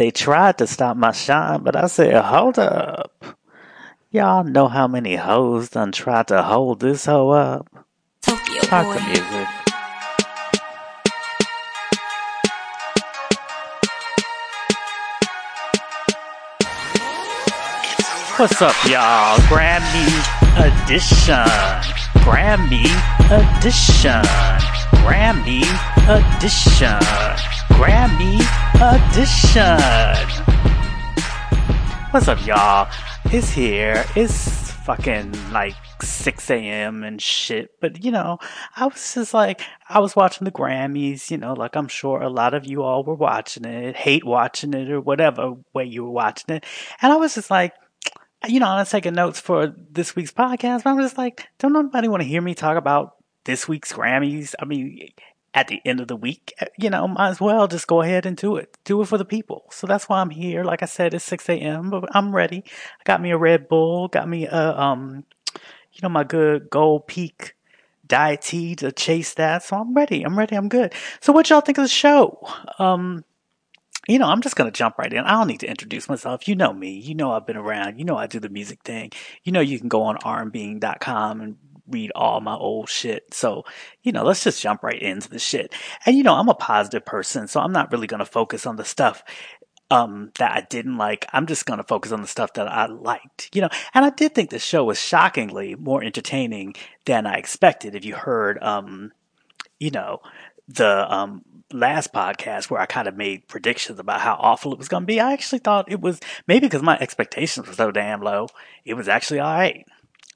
They tried to stop my shine, but I said, hold up. Y'all know how many hoes done tried to hold this hoe up? Tokyo Talk boy. the music. What's up, y'all? Grammy edition. Grammy edition. Grammy edition. Grammy edition. What's up, y'all? It's here. It's fucking like 6 a.m. and shit. But, you know, I was just like, I was watching the Grammys, you know, like I'm sure a lot of you all were watching it, hate watching it, or whatever way you were watching it. And I was just like, you know, I was taking notes for this week's podcast, but I'm just like, don't nobody want to hear me talk about this week's Grammys? I mean, at the end of the week, you know, might as well just go ahead and do it. Do it for the people. So that's why I'm here. Like I said, it's 6 a.m., but I'm ready. I got me a Red Bull, got me a, um, you know, my good Gold Peak diet tea to chase that. So I'm ready. I'm ready. I'm good. So what y'all think of the show? Um, you know, I'm just gonna jump right in. I don't need to introduce myself. You know me. You know I've been around. You know I do the music thing. You know you can go on rmbing.com and read all my old shit. So, you know, let's just jump right into the shit. And you know, I'm a positive person, so I'm not really gonna focus on the stuff um that I didn't like. I'm just gonna focus on the stuff that I liked. You know, and I did think the show was shockingly more entertaining than I expected. If you heard um you know, the um, last podcast where I kind of made predictions about how awful it was going to be, I actually thought it was maybe because my expectations were so damn low, it was actually all right.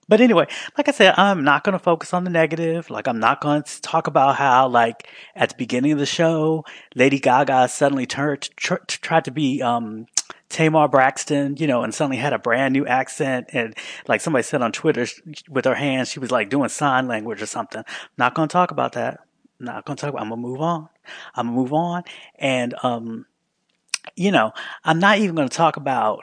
But anyway, like I said, I'm not going to focus on the negative. Like, I'm not going to talk about how, like, at the beginning of the show, Lady Gaga suddenly turned, tr- tried to be, um, Tamar Braxton, you know, and suddenly had a brand new accent. And like somebody said on Twitter with her hands, she was like doing sign language or something. Not going to talk about that. Not going to talk about, I'm going to move on. I'm going to move on. And, um, you know, I'm not even going to talk about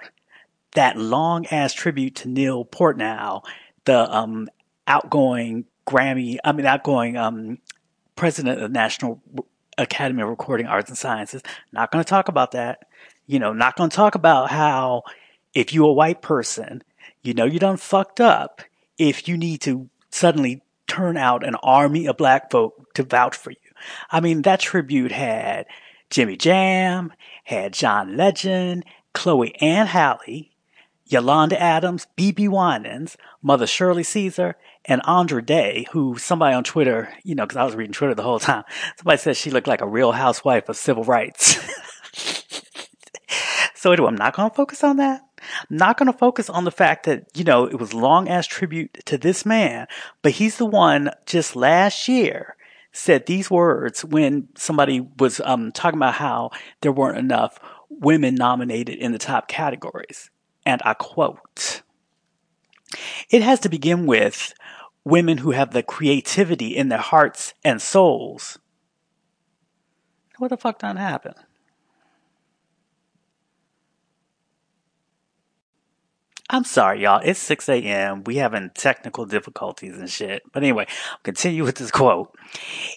that long ass tribute to Neil Portnow, the, um, outgoing Grammy, I mean, outgoing, um, president of the National Academy of Recording Arts and Sciences. Not going to talk about that. You know, not going to talk about how if you're a white person, you know you done fucked up if you need to suddenly turn out an army of black folk to vouch for you. I mean, that tribute had Jimmy Jam, had John Legend, Chloe x Halle, Yolanda Adams, BeBe Winans, Mother Shirley Caesar, and Andra Day, who somebody on Twitter, you know, because I was reading Twitter the whole time, somebody said she looked like a real housewife of civil rights. so anyway, I'm not going to focus on that. I'm not going to focus on the fact that, you know, it was long ass tribute to this man, but he's the one just last year said these words when somebody was um, talking about how there weren't enough women nominated in the top categories. And I quote, it has to begin with women who have the creativity in their hearts and souls. What the fuck done happened? I'm sorry, y'all. It's 6 a.m. We having technical difficulties and shit. But anyway, I'll continue with this quote.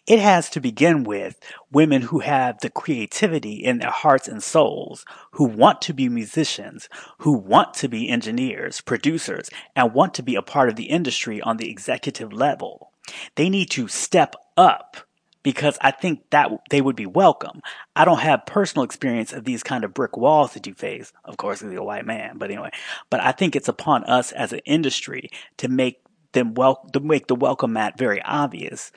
It has to begin with women who have the creativity in their hearts and souls, who want to be musicians, who want to be engineers, producers, and want to be a part of the industry on the executive level. They need to step up because I think that they would be welcome. I don't have personal experience of these kind of brick walls that you face, of course, as a white man, but anyway, but I think it's upon us as an industry to make them well, to make the welcome mat very obvious.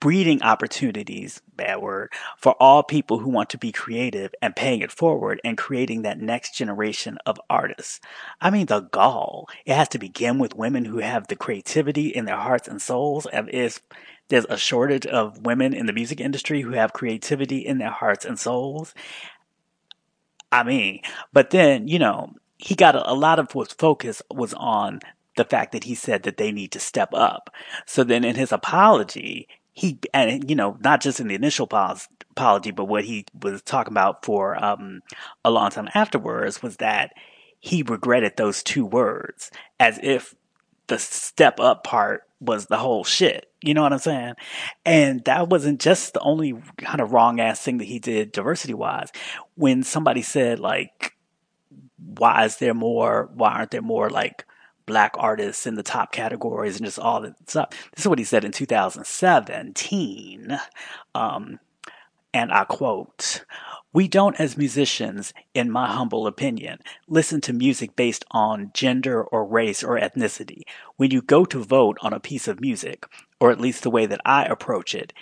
Breeding opportunities, bad word, for all people who want to be creative and paying it forward and creating that next generation of artists. I mean, the gall. It has to begin with women who have the creativity in their hearts and souls. And if there's a shortage of women in the music industry who have creativity in their hearts and souls. I mean, but then, you know, he got a, a lot of his focus was on the fact that he said that they need to step up. So then in his apology, he, and you know, not just in the initial apology, but what he was talking about for, um, a long time afterwards was that he regretted those two words as if the step up part was the whole shit. You know what I'm saying? And that wasn't just the only kind of wrong ass thing that he did diversity wise. When somebody said like, why is there more, why aren't there more like black artists in the top categories and just all that stuff. This is what he said in 2017. Um, and I quote, we don't, as musicians, in my humble opinion, listen to music based on gender or race or ethnicity. When you go to vote on a piece of music, or at least the way that I approach it,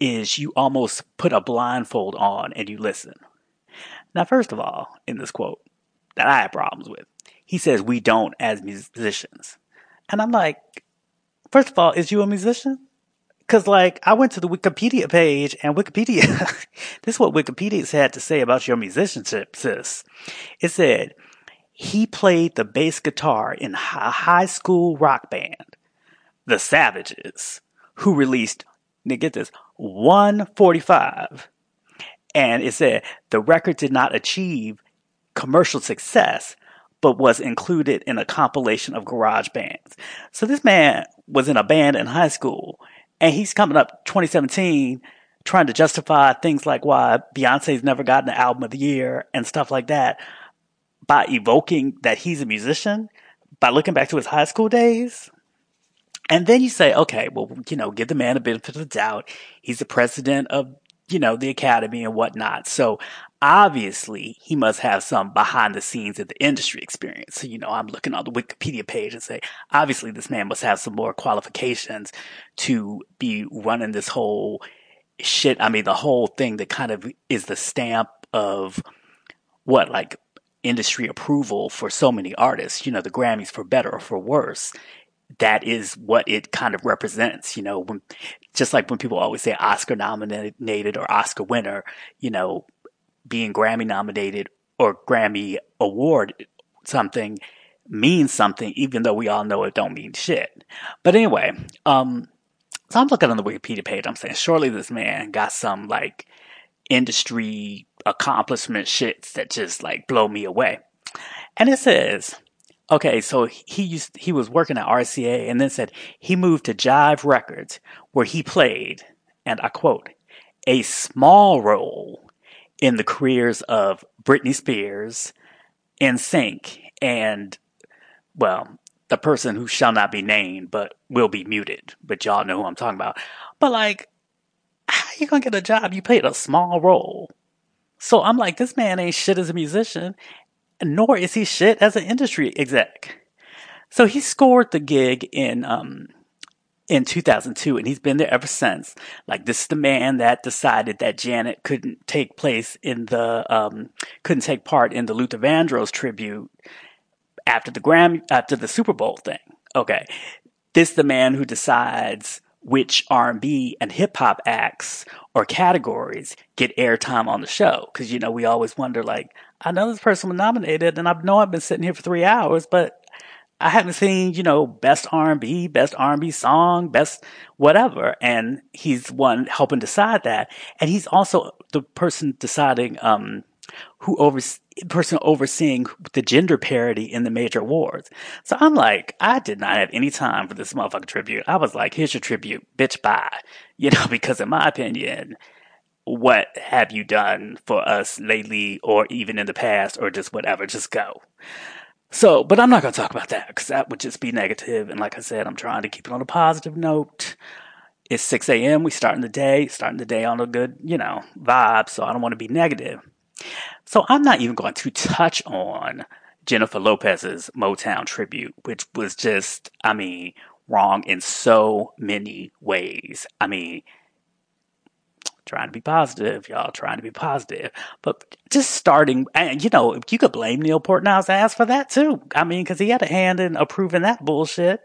is you almost put a blindfold on and you listen. Now, first of all, in this quote that I have problems with, he says we don't as musicians. And I'm like, first of all, is you a musician? Cause like I went to the Wikipedia page and Wikipedia, this is what Wikipedia had to say about your musicianship, sis. It said he played the bass guitar in a high school rock band, the Savages, who released, now get this, 145. And it said the record did not achieve commercial success, but was included in a compilation of garage bands. So this man was in a band in high school and he's coming up 2017 trying to justify things like why Beyonce's never gotten an album of the year and stuff like that by evoking that he's a musician, by looking back to his high school days. And then you say, okay, well, you know, give the man a benefit of the doubt. He's the president of, you know, the academy and whatnot. So obviously he must have some behind the scenes of the industry experience. So, you know, I'm looking on the Wikipedia page and say, obviously this man must have some more qualifications to be running this whole shit. I mean, the whole thing that kind of is the stamp of what, like industry approval for so many artists, you know, the Grammys for better or for worse. That is what it kind of represents, you know, when, just like when people always say Oscar nominated or Oscar winner, you know, being Grammy nominated or Grammy award something means something, even though we all know it don't mean shit. But anyway, um, so I'm looking on the Wikipedia page. I'm saying, surely this man got some like industry accomplishment shits that just like blow me away. And it says, okay, so he used, he was working at RCA and then said he moved to Jive Records where he played, and I quote, a small role in the careers of Britney Spears, and NSYNC, and, well, the person who shall not be named but will be muted. But y'all know who I'm talking about. But like, how you gonna get a job? You played a small role. So I'm like, this man ain't shit as a musician, nor is he shit as an industry exec. So he scored the gig in um, in 2002 and he's been there ever since. Like this is the man that decided that Janet couldn't take place in the, um, couldn't take part in the Luther Vandross tribute after the Grammy, after the Super Bowl thing. Okay. This is the man who decides which R&B and hip hop acts or categories get airtime on the show. Cause you know, we always wonder like, I know this person was nominated and I know I've been sitting here for three hours, but I haven't seen, you know, best R&B, best R&B song, best whatever. And he's one helping decide that. And he's also the person deciding, um, who over, person overseeing the gender parity in the major awards. So I'm like, I did not have any time for this motherfucking tribute. I was like, here's your tribute, bitch, bye. You know, because in my opinion, what have you done for us lately or even in the past or just whatever? Just go. So, but I'm not going to talk about that because that would just be negative. And like I said, I'm trying to keep it on a positive note. It's 6 a.m. We starting the day, starting the day on a good, you know, vibe. So I don't want to be negative. So I'm not even going to touch on Jennifer Lopez's Motown tribute, which was just, I mean, wrong in so many ways. I mean, trying to be positive, y'all trying to be positive. But just starting, and you know, you could blame Neil Portnow's ass for that too. I mean, because he had a hand in approving that bullshit.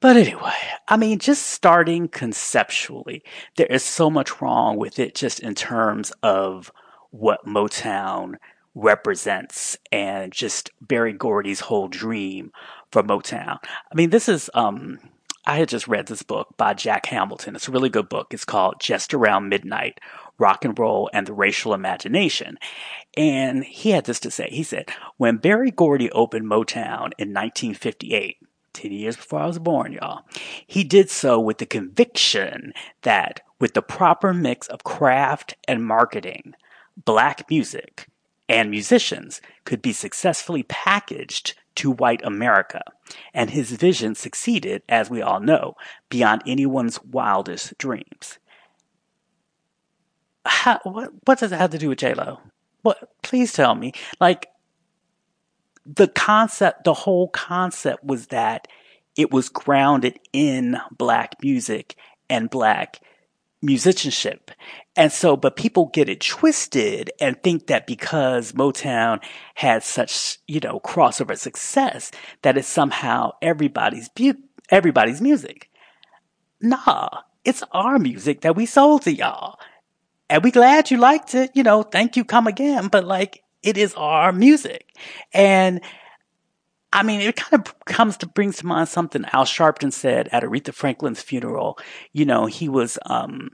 But anyway, I mean, just starting conceptually, there is so much wrong with it just in terms of what Motown represents and just Berry Gordy's whole dream for Motown. I mean, this is, um, I had just read this book by Jack Hamilton. It's a really good book. It's called Just Around Midnight Rock and Roll and the Racial Imagination. And he had this to say. He said, When Berry Gordy opened Motown in 1958, 10 years before I was born, y'all. He did so with the conviction that with the proper mix of craft and marketing, black music and musicians could be successfully packaged to white America. And his vision succeeded, as we all know, beyond anyone's wildest dreams. How, what, what does it have to do with J-Lo? What, please tell me. Like, the concept, the whole concept was that it was grounded in black music and black musicianship. And so, but people get it twisted and think that because Motown had such, you know, crossover success, that it's somehow everybody's, bu- everybody's music. Nah, it's our music that we sold to y'all. And we glad you liked it. You know, thank you, come again. But like, it is our music. And I mean, it kind of comes to brings to mind something Al Sharpton said at Aretha Franklin's funeral. You know, he was um,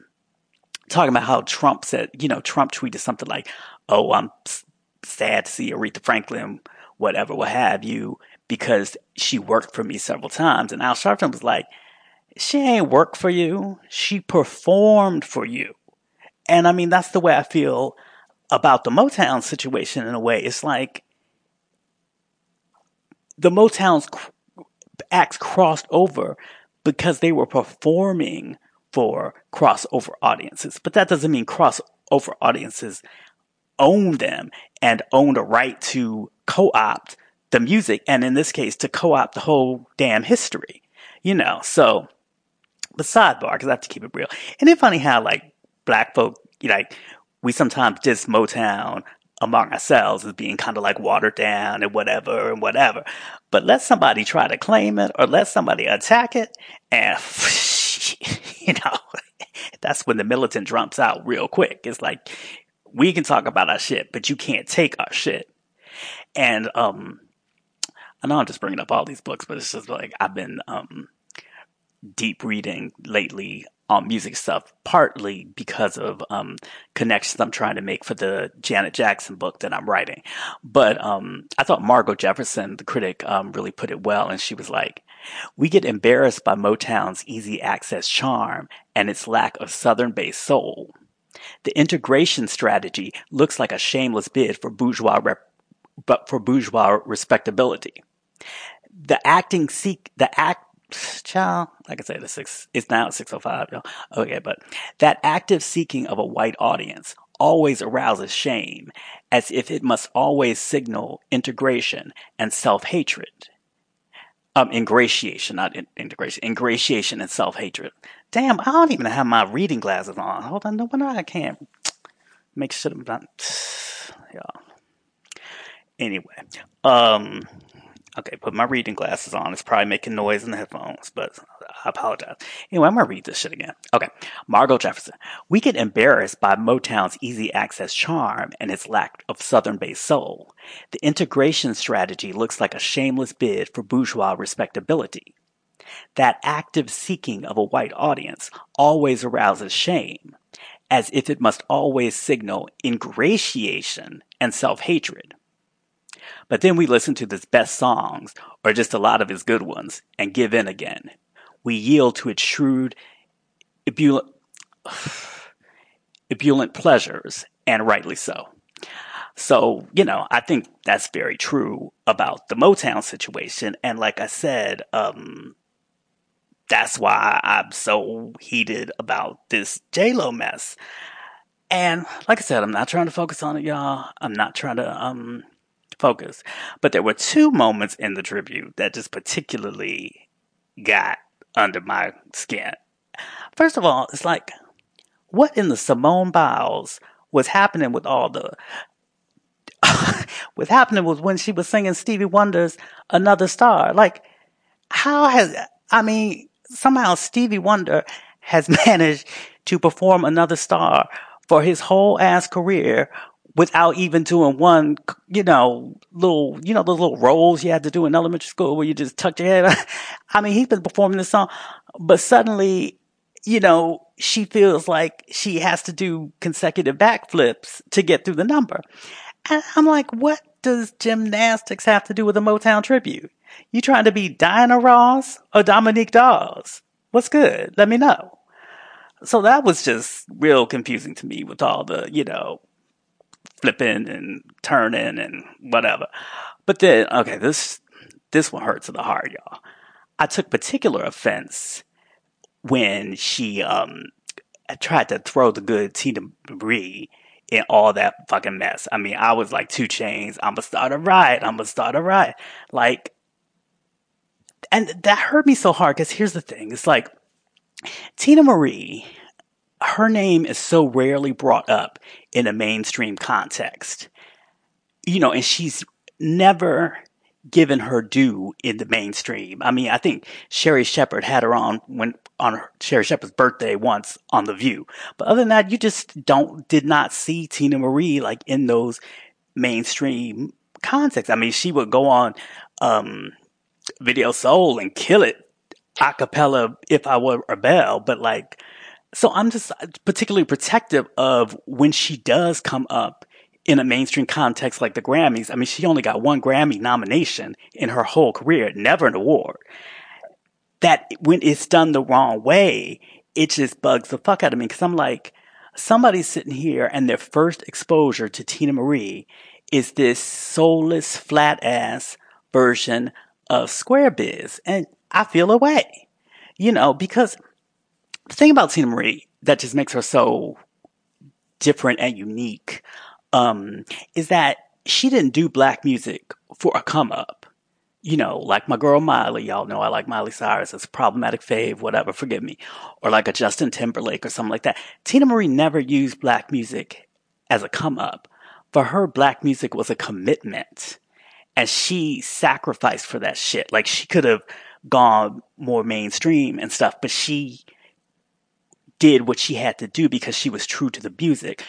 talking about how Trump said, you know, Trump tweeted something like, "Oh, I'm sad to see Aretha Franklin, whatever, what have you, because she worked for me several times." And Al Sharpton was like, "She ain't worked for you. She performed for you." And I mean, that's the way I feel about the Motown situation in a way. It's like the Motown's acts crossed over because they were performing for crossover audiences. But that doesn't mean crossover audiences own them and own a right to co-opt the music. And in this case, to co-opt the whole damn history, you know, so, but sidebar, cause I have to keep it real. And it's funny how like black folk, like we sometimes diss Motown among ourselves as being kind of like watered down and whatever and whatever. But let somebody try to claim it or let somebody attack it and, you know, that's when the militant jumps out real quick. It's like, we can talk about our shit, but you can't take our shit. And, um, I know I'm just bringing up all these books, but it's just like I've been, um, deep reading lately on music stuff, partly because of um, connections I'm trying to make for the Janet Jackson book that I'm writing. But um, I thought Margo Jefferson, the critic, um, really put it well, and she was like, "We get embarrassed by Motown's easy access charm and its lack of Southern-based soul. The integration strategy looks like a shameless bid for bourgeois rep- but for bourgeois respectability." The acting seek the act child, like I said, it's six, it's now 605, y'all. Okay, but that active seeking of a white audience always arouses shame as if it must always signal integration and self-hatred. Um, ingratiation, not in- integration, ingratiation and self-hatred. Damn, I don't even have my reading glasses on. Hold on, no wonder I can't make sure I'm not, y'all. Anyway, um, Okay, put my reading glasses on. It's probably making noise in the headphones, but I apologize. Anyway, I'm gonna read this shit again. Okay, Margo Jefferson. We get embarrassed by Motown's easy access charm and its lack of southern based soul. The integration strategy looks like a shameless bid for bourgeois respectability. That active seeking of a white audience always arouses shame, as if it must always signal ingratiation and self hatred. But then we listen to his best songs, or just a lot of his good ones, and give in again. We yield to its shrewd, ebullient, ebullient pleasures, and rightly so. So, you know, I think that's very true about the Motown situation. And like I said, um, that's why I'm so heated about this J-Lo mess. And like I said, I'm not trying to focus on it, y'all. I'm not trying to, um, focus. But there were two moments in the tribute that just particularly got under my skin. First of all, it's like, what in the Simone Biles was happening with all the was happening was when she was singing Stevie Wonder's Another Star. Like, how has, I mean, somehow Stevie Wonder has managed to perform Another Star for his whole ass career without even doing one, you know, little, you know, those little roles you had to do in elementary school where you just tucked your head. I mean, he's been performing this song, but suddenly, you know, she feels like she has to do consecutive backflips to get through the number. And I'm like, what does gymnastics have to do with a Motown tribute? You trying to be Diana Ross or Dominique Dawes? What's good? Let me know. So that was just real confusing to me with all the, you know, flipping and turning and whatever. But then, okay, this, this one hurts to the heart, y'all. I took particular offense when she, um, tried to throw the good Teena Marie in all that fucking mess. I mean, I was like 2 chains. I'm gonna start a riot. I'm gonna start a riot. Like, and that hurt me so hard because here's the thing. It's like Teena Marie, her name is so rarely brought up in a mainstream context. You know, and she's never given her due in the mainstream. I mean, I think Sherri Shepherd had her on when on her, Sherri Shepherd's birthday once on The View. But other than that, you just don't did not see Teena Marie like in those mainstream contexts. I mean, she would go on um, Video Soul and kill it a cappella if I were a bell, but like so I'm just uh, particularly protective of when she does come up in a mainstream context like the Grammys. I mean, she only got one Grammy nomination in her whole career, never an award. That when it's done the wrong way, it just bugs the fuck out of me because I'm like, somebody's sitting here and their first exposure to Teena Marie is this soulless, flat ass version of Square Biz. And I feel away, you know, because the thing about Teena Marie that just makes her so different and unique um, is that she didn't do black music for a come up. You know, like my girl Miley, y'all know I like Miley Cyrus. as a problematic fave, whatever, forgive me. Or like a Justin Timberlake or something like that. Teena Marie never used black music as a come up. For her, black music was a commitment. And she sacrificed for that shit. Like she could have gone more mainstream and stuff, but she did what she had to do because she was true to the music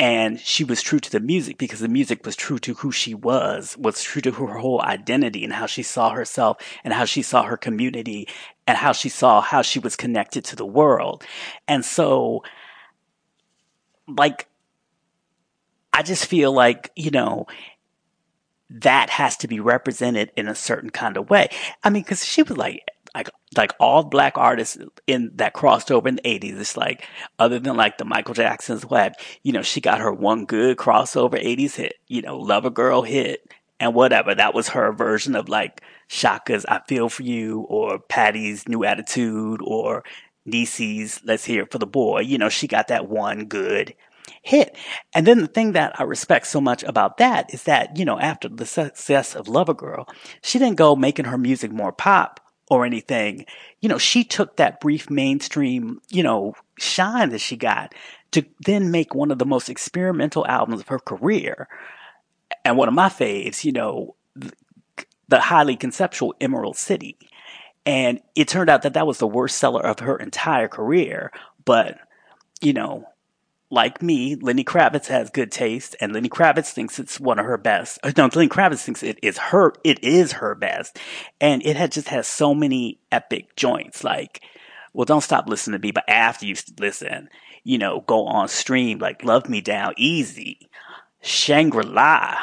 and she was true to the music because the music was true to who she was, was true to her whole identity and how she saw herself and how she saw her community and how she saw how she was connected to the world. And so, like, I just feel like, you know, that has to be represented in a certain kind of way. I mean, cause she was like, like like all black artists in that crossed over in the 80s it's like other than like the michael jackson's web you know she got her one good crossover 80s hit you know lover girl hit and whatever. That was her version of like Chaka's i feel for you or patti's new attitude or Niecy's let's hear it for the boy. You know she got that one good hit. And then the thing that I respect so much about that is that, you know, after the success of Lover Girl, she didn't go making her music more pop or anything. You know, she took that brief mainstream, you know, shine that she got to then make one of the most experimental albums of her career. And one of my faves, you know, the highly conceptual Emerald City. And it turned out that that was the worst seller of her entire career. But, you know, like me, Lenny Kravitz has good taste, and Lenny Kravitz thinks it's one of her best. Uh, no, Lenny Kravitz thinks it is her, it is her best, and it had just has so many epic joints. Like, well, don't stop listening to me, but after you listen, you know, go on stream like "Love Me Down Easy," Shangri La,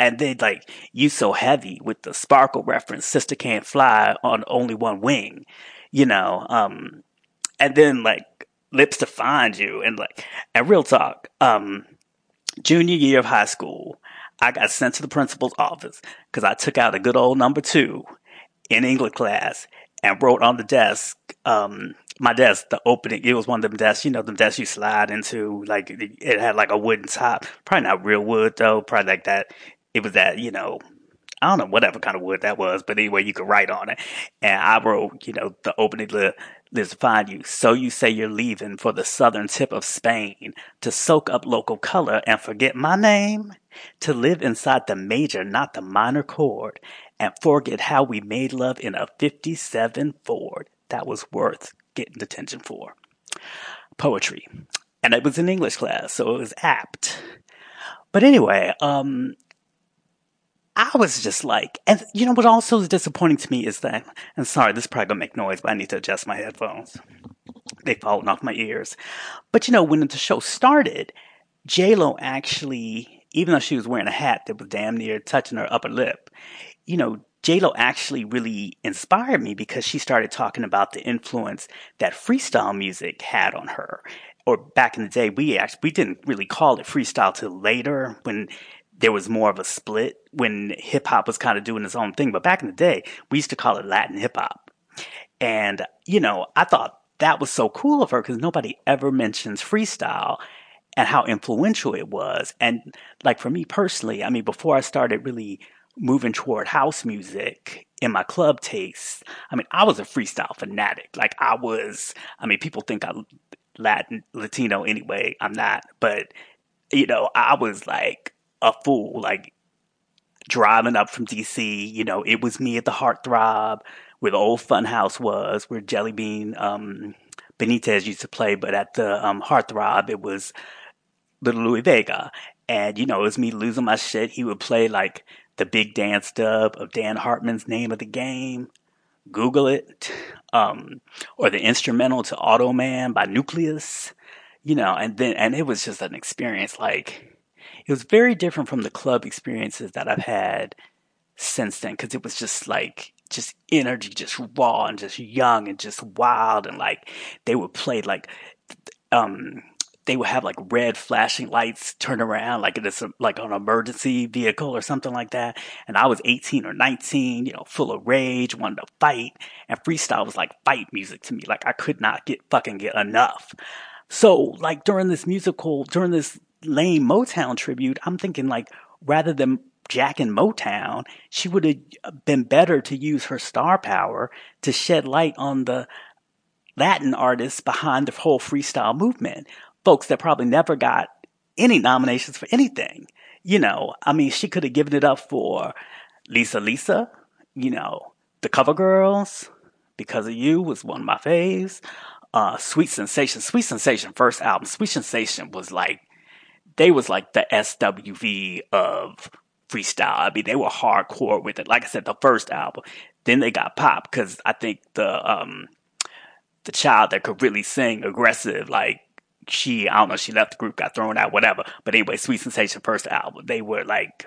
and then like "You So Heavy" with the Sparkle reference, "Sister Can't Fly on Only One Wing," you know, um, and then like lips to find you and like and real talk um junior year of high school i got sent to the principal's office because i took out a good old number two in english class and wrote on the desk um my desk the opening it was one of them desks you know the desks you slide into like it had like a wooden top probably not real wood though probably like that it was that you know I don't know whatever kind of wood that was, but anyway, you could write on it. And I wrote, you know, the opening the Find you. So you say you're leaving for the southern tip of Spain to soak up local color and forget my name? To live inside the major, not the minor chord, and forget how we made love in a 57 Ford. That was worth getting detention for. Poetry. And it was in English class, so it was apt. But anyway, um, I was just like, and you know what also is disappointing to me is that, and sorry, this is probably gonna make noise, but I need to adjust my headphones. They've fallen off my ears. But you know, when the show started, Lo actually even though she was wearing a hat that was damn near touching her upper lip, you know, Lo actually really inspired me because she started talking about the influence that freestyle music had on her. Or back in the day, we actually we didn't really call it freestyle till later when there was more of a split when hip hop was kind of doing its own thing. But back in the day, we used to call it Latin hip hop. And, you know, I thought that was so cool of her because nobody ever mentions freestyle and how influential it was. And like for me personally, I mean, before I started really moving toward house music in my club tastes, I mean, I was a freestyle fanatic. Like I was, I mean, people think I'm Latin, Latino anyway. I'm not, but you know, I was like a fool, like driving up from DC, you know, it was me at the Heartthrob where the old Funhouse was, where Jelly Bean um, Benitez used to play, but at the um, Heartthrob, it was Little Louie Vega. And, you know, it was me losing my shit. He would play like the big dance dub of Dan Hartman's Name of the Game. Google it. Um, or the instrumental to Automan by Newcleus, You know, and then, and it was just an experience like, it was very different from the club experiences that I've had since then because it was just like just energy, just raw and just young and just wild and like they would play like um they would have like red flashing lights turn around like it's like an emergency vehicle or something like that. And I was 18 or 19, you know, full of rage, wanted to fight. And freestyle was like fight music to me. Like I could not get fucking get enough. So like during this musical, during this lame Motown tribute, I'm thinking like rather than Jack and Motown, she would have been better to use her star power to shed light on the Latin artists behind the whole freestyle movement. Folks that probably never got any nominations for anything. You know, I mean, she could have given it up for Lisa Lisa, you know, the Cover Girls, Because of You was one of my faves. Uh, Sweet Sensation, Sweet Sensation first album, Sweet Sensation was like, they was like the SWV of freestyle. I mean, they were hardcore with it. Like I said, the first album. Then they got pop because I think the um the child that could really sing aggressive, like she, I don't know, she left the group, got thrown out, whatever. But anyway, Sweet Sensation first album, they were like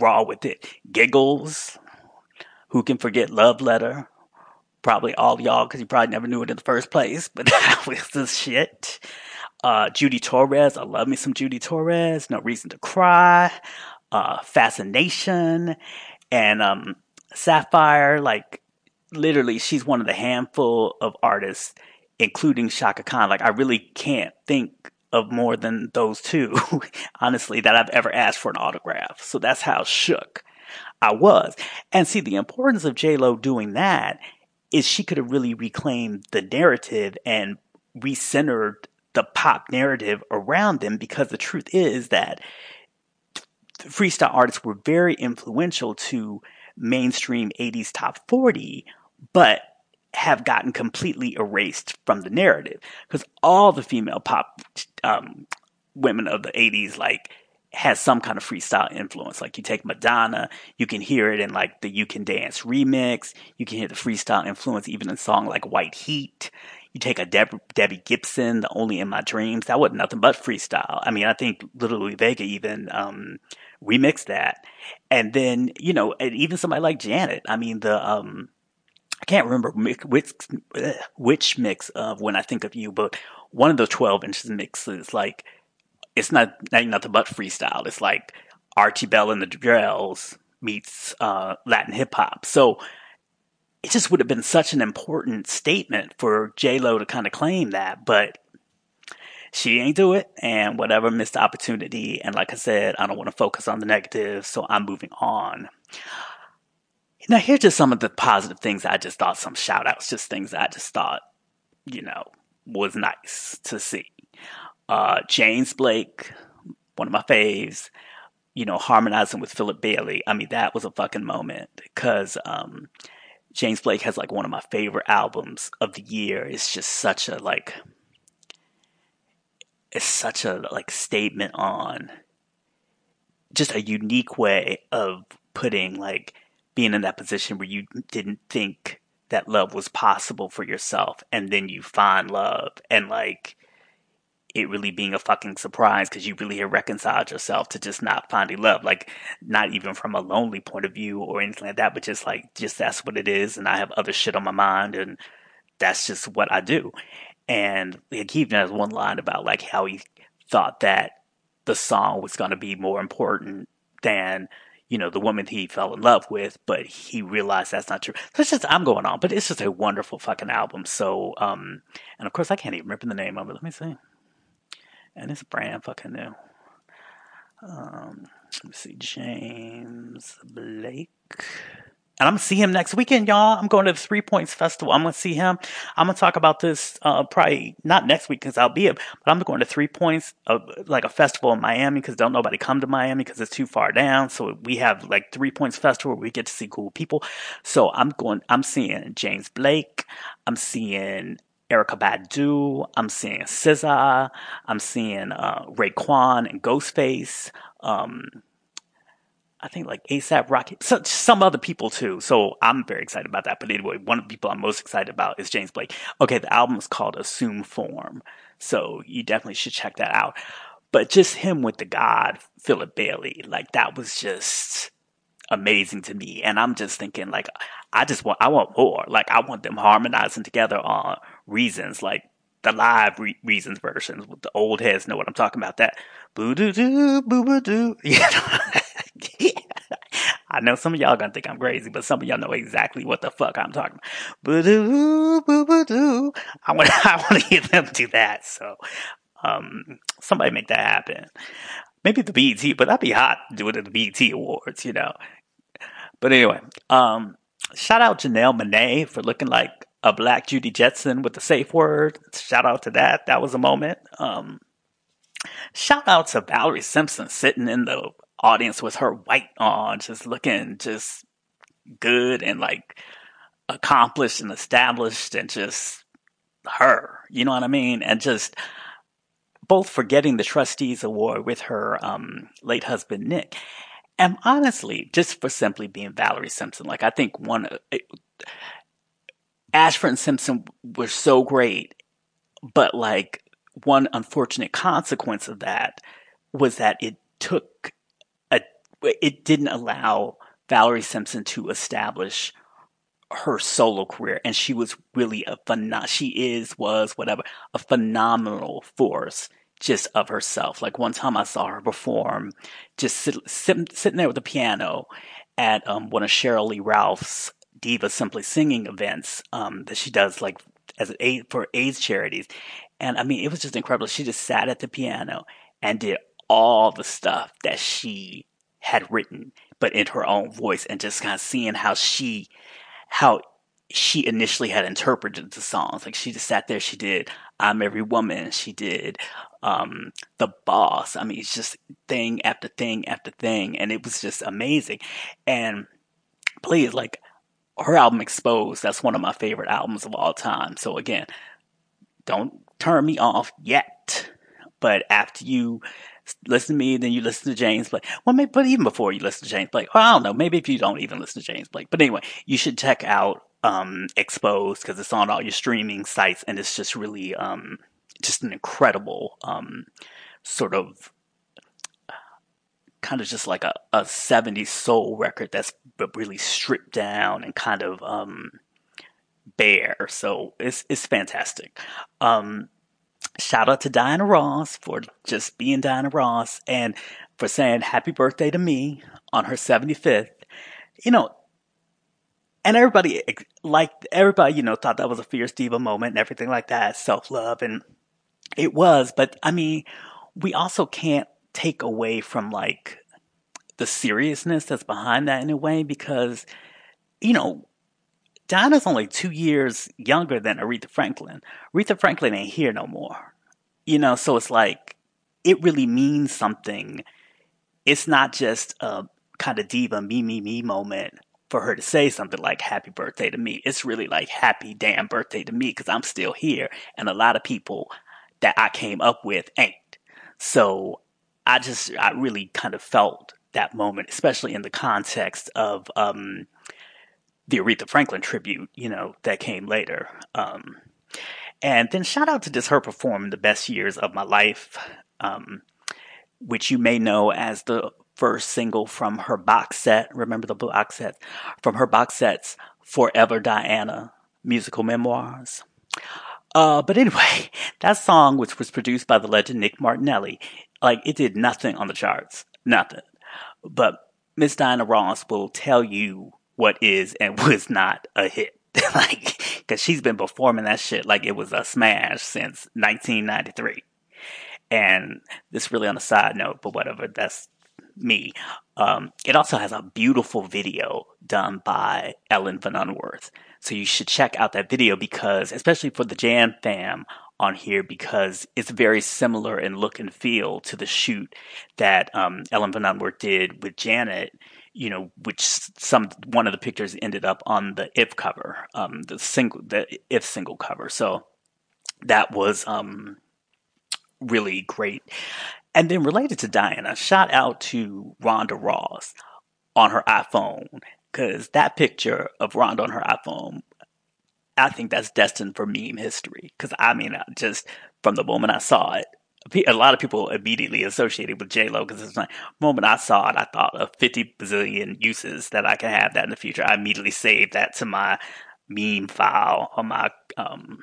raw with it. Giggles, who can forget Love Letter? Probably all y'all, because you probably never knew it in the first place. But that was the shit. Uh, Judy Torres, I love me some Judy Torres. No Reason to Cry uh, Fascination and um, Sapphire. Like, literally, she's one of the handful of artists, including Chaka Khan. Like, I really can't think of more than those two, honestly, that I've ever asked for an autograph. So that's how shook I was. And see, the importance of J Lo doing that is she could have really reclaimed the narrative and recentered the pop narrative around them because the truth is that freestyle artists were very influential to mainstream 80s top 40, but have gotten completely erased from the narrative because all the female pop um, women of the 80s like has some kind of freestyle influence. Like you take Madonna, you can hear it in like the You Can Dance remix. You can hear the freestyle influence even in a song like White Heat. You take a Deb- Debbie Gibson, the Only in My Dreams. That was nothing but freestyle. I mean, I think Little Louie Vega even um, remix that. And then, you know, and even somebody like Janet, I mean, the, um, I can't remember which, which mix of When I Think of You, but one of the 12 inches mixes, like, it's not, not nothing but freestyle. It's like Archie Bell and the Drells meets, uh, Latin hip hop. So, it just would have been such an important statement for J Lo to kind of claim that, but she ain't do it and whatever missed opportunity. And like I said, I don't want to focus on the negative, so I'm moving on. Now, here's just some of the positive things I just thought, some shout outs, just things I just thought, you know, was nice to see. Uh, James Blake, one of my faves, you know, harmonizing with Philip Bailey. I mean, that was a fucking moment because, um, James Blake has like one of my favorite albums of the year. It's just such a like it's such a like statement on just a unique way of putting like being in that position where you didn't think that love was possible for yourself and then you find love and like it really being a fucking surprise because you really have reconciled yourself to just not finding love. Like, not even from a lonely point of view or anything like that, but just like, just that's what it is. And I have other shit on my mind and that's just what I do. And even has one line about like how he thought that the song was going to be more important than you know, the woman he fell in love with, but he realized that's not true. So it's just, I'm going on, but it's just a wonderful fucking album. So, um, and of course I can't even remember the name of it. Let me see and it's brand fucking new. Um, let me see, James Blake. And I'm gonna see him next weekend, y'all. I'm going to the Three Points Festival. I'm gonna see him. I'm gonna talk about this uh, probably not next week because I'll be it, but I'm going to Three Points, uh, like a festival in Miami because don't nobody come to Miami because it's too far down. So we have like Three Points Festival where we get to see cool people. So I'm going. I'm seeing James Blake. I'm seeing Erykah Badu. I'm seeing SZA. I'm seeing uh, Raekwon and Ghostface. Um, I think like ASAP Rocky, so, some other people too. So I'm very excited about that. But anyway, one of the people I'm most excited about is James Blake. Okay, the album is called Assume Form. So you definitely should check that out. But just him with the God, Philip Bailey, like that was just amazing to me. And I'm just thinking like, I just want, I want more. Like I want them harmonizing together on reasons, like the live re- reasons versions with the old heads know what I'm talking about. That boo doo doo boo boo doo. Know? I know some of y'all gonna think I'm crazy, but some of y'all know exactly what the fuck I'm talking about. Boo doo boo boo doo. I want I want to hear them do that. So, um, somebody make that happen. Maybe the BET, but that'd be hot doing it at the BET Awards, you know. But anyway, um, shout out Janelle Monáe for looking like a black Judy Jetson with the safe word. Shout out to that. That was a moment. Um, shout out to Valerie Simpson sitting in the audience with her white on, just looking just good and like accomplished and established and just her. You know what I mean? And just both for getting the trustees award with her um, late husband Nick. And honestly, just for simply being Valerie Simpson, like I think one, it, Ashford and Simpson were so great, but like one unfortunate consequence of that was that it took a, it didn't allow Valerie Simpson to establish her solo career and she was really a phenom- she is was whatever a phenomenal force just of herself. Like one time i saw her perform just sit, sit, sitting there with the piano at um, one of sheryl lee ralph's Diva Simply Singing events um, that she does like as a for AIDS charities, and I mean it was just incredible. She just sat at the piano and did all the stuff that she had written, but in her own voice, and just kind of seeing how she how she initially had interpreted the songs. Like she just sat there, she did I'm Every Woman, she did um, The Boss. I mean, it's just thing after thing after thing, and it was just amazing. And please, like, her album Exposed, that's one of my favorite albums of all time. So again, don't turn me off yet. But after you listen to me, then you listen to James Blake. Well, maybe, but even before you listen to James Blake, I don't know, maybe if you don't even listen to James Blake. But anyway, you should check out um, Exposed because it's on all your streaming sites, and it's just really um, just an incredible um, sort of kind of just like a, a 70s soul record that's really stripped down and kind of um, bare. So it's it's fantastic. Um, shout out to Diana Ross for just being Diana Ross and for saying happy birthday to me on her 75th. You know, and everybody like everybody, you know, thought that was a fierce diva moment and everything like that, self love, and it was. But I mean, we also can't take away from like the seriousness that's behind that in a way because, you know, Dinah's only two years younger than Aretha Franklin. Aretha Franklin ain't here no more. You know, so it's like, it really means something. It's not just a kind of diva me, me, me moment for her to say something like happy birthday to me. It's really like happy damn birthday to me because I'm still here. And a lot of people that I came up with ain't. So I just, I really kind of felt that moment, especially in the context of um, the Aretha Franklin tribute, you know, that came later. Um, And then shout out to just her performing the best years of my life, um, which you may know as the first single from her box set. Remember the box set? From her box sets, Forever Diana musical memoirs. Uh, but anyway, that song, which was produced by the legend Nick Martinelli, like it did nothing on the charts, nothing. But Miss Diana Ross will tell you what is and was not a hit. like, because she's been performing that shit like it was a smash since 1993. And this really on a side note, but whatever, that's me. Um, it also has a beautiful video done by Ellen von Unwerth. So you should check out that video because, especially for the Jan fam on here, because it's very similar in look and feel to the shoot that um, Ellen von Unwerth did with Janet. You know, which some one of the pictures ended up on the If cover, um, the single, the If single cover. So that was um, really great. And then related to Diana, shout out to Rhonda Ross on her iPhone because that picture of Rhonda on her iPhone, I think that's destined for meme history. Because I mean, just from the moment I saw it, a lot of people immediately associated with J Lo because it's like moment I saw it, I thought of fifty bazillion uses that I can have that in the future. I immediately saved that to my meme file on my um,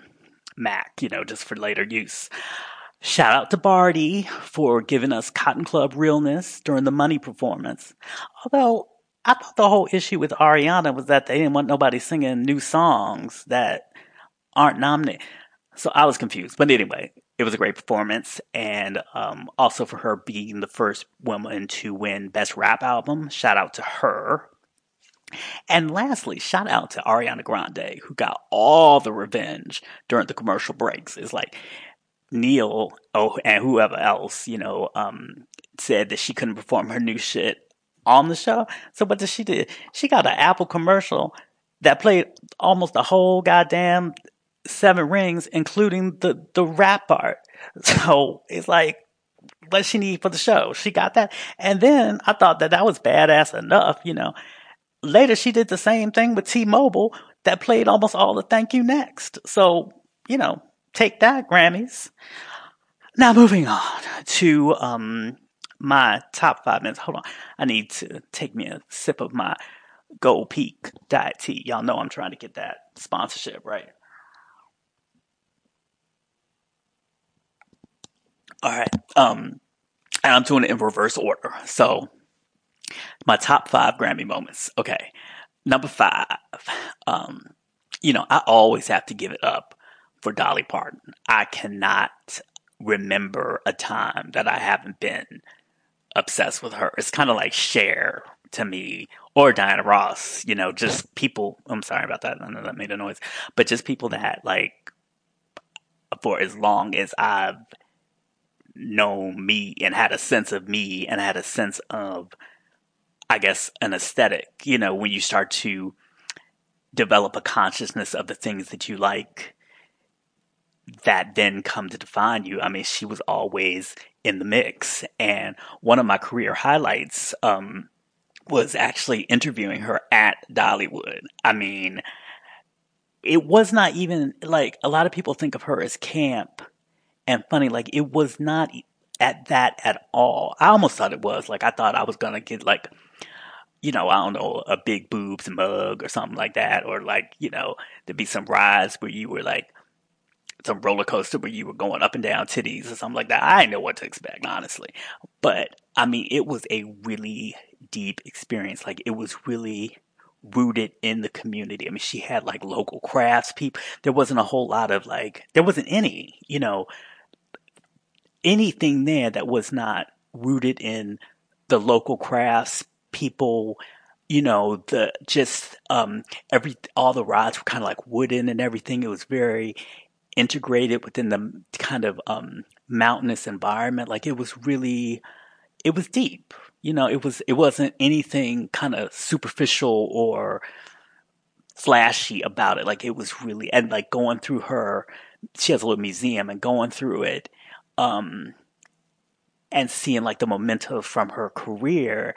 Mac, you know, just for later use. Shout out to Barty for giving us Cotton Club realness during the money performance. Although I thought the whole issue with Ariana was that they didn't want nobody singing new songs that aren't nominated. So I was confused. But anyway, it was a great performance. And um, also for her being the first woman to win Best Rap Album. Shout out to her. And lastly, shout out to Ariana Grande, who got all the revenge during the commercial breaks. It's like Neil, oh, and whoever else, you know, um, said that she couldn't perform her new shit on the show. So what did she do? She got an Apple commercial that played almost the whole goddamn seven rings, including the, the rap part. So it's like, what she need for the show? She got that. And then I thought that that was badass enough, you know. Later, she did the same thing with T-Mobile that played almost all the thank you next. So, you know, take that Grammys. Now moving on to, um, my top five minutes. Hold on. I need to take me a sip of my Gold Peak Diet Tea. Y'all know I'm trying to get that sponsorship, right? All right. Um, and I'm doing it in reverse order. So, my top five Grammy moments. Okay. Number five. Um, you know, I always have to give it up for Dolly Parton. I cannot remember a time that I haven't been obsessed with her. It's kind of like Cher to me or Diana Ross, you know, just people. I'm sorry about that. I know that made a noise, but just people that like for as long as I've known me and had a sense of me and had a sense of, I guess, an aesthetic, you know, when you start to develop a consciousness of the things that you like that then come to define you. I mean, she was always in the mix. And one of my career highlights um, was actually interviewing her at Dollywood. I mean, it was not even like a lot of people think of her as camp and funny. Like, it was not at that at all. I almost thought it was. Like, I thought I was going to get like, you know, I don't know, a big boobs mug or something like that. Or like, you know, there'd be some rides where you were like, some roller coaster where you were going up and down titties or something like that. I didn't know what to expect, honestly. But I mean, it was a really deep experience. Like it was really rooted in the community. I mean, she had like local crafts people. There wasn't a whole lot of like, there wasn't any, you know, anything there that was not rooted in the local crafts people you know the just um every all the rods were kind of like wooden and everything it was very integrated within the kind of um, mountainous environment. Like it was really, it was deep. You know, it was it wasn't anything kind of superficial or flashy about it. Like it was really and like going through her. She has a little museum and going through it, um, and seeing like the momentum from her career.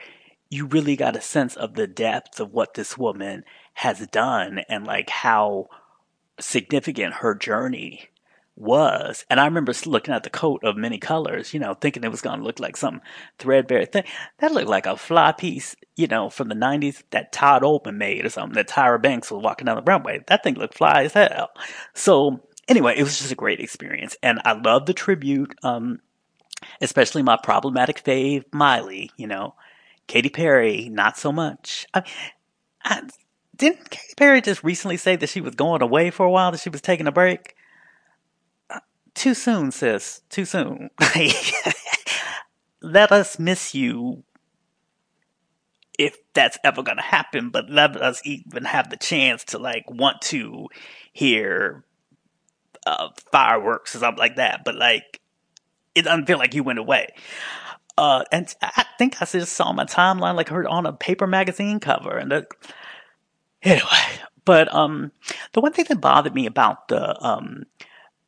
You really got a sense of the depth of what this woman has done and like how significant her journey was. And I remember looking at the coat of many colors, you know, thinking it was going to look like some threadbare thing. That looked like a fly piece, you know, from the 90s that Todd Oldham made or something that Tyra Banks was walking down the runway. That thing looked fly as hell. So anyway, it was just a great experience. And I love the tribute, um, especially my problematic fave, Miley, you know. Katy Perry, not so much. I, I, didn't Katy Perry just recently say that she was going away for a while, that she was taking a break? too soon, sis. Too soon. let us miss you if that's ever going to happen, but let us even have the chance to like want to hear uh, fireworks or something like that. But like, it doesn't feel like you went away. Uh, and I think I just saw my timeline like her on a paper magazine cover, and the, anyway. But um, the one thing that bothered me about the um,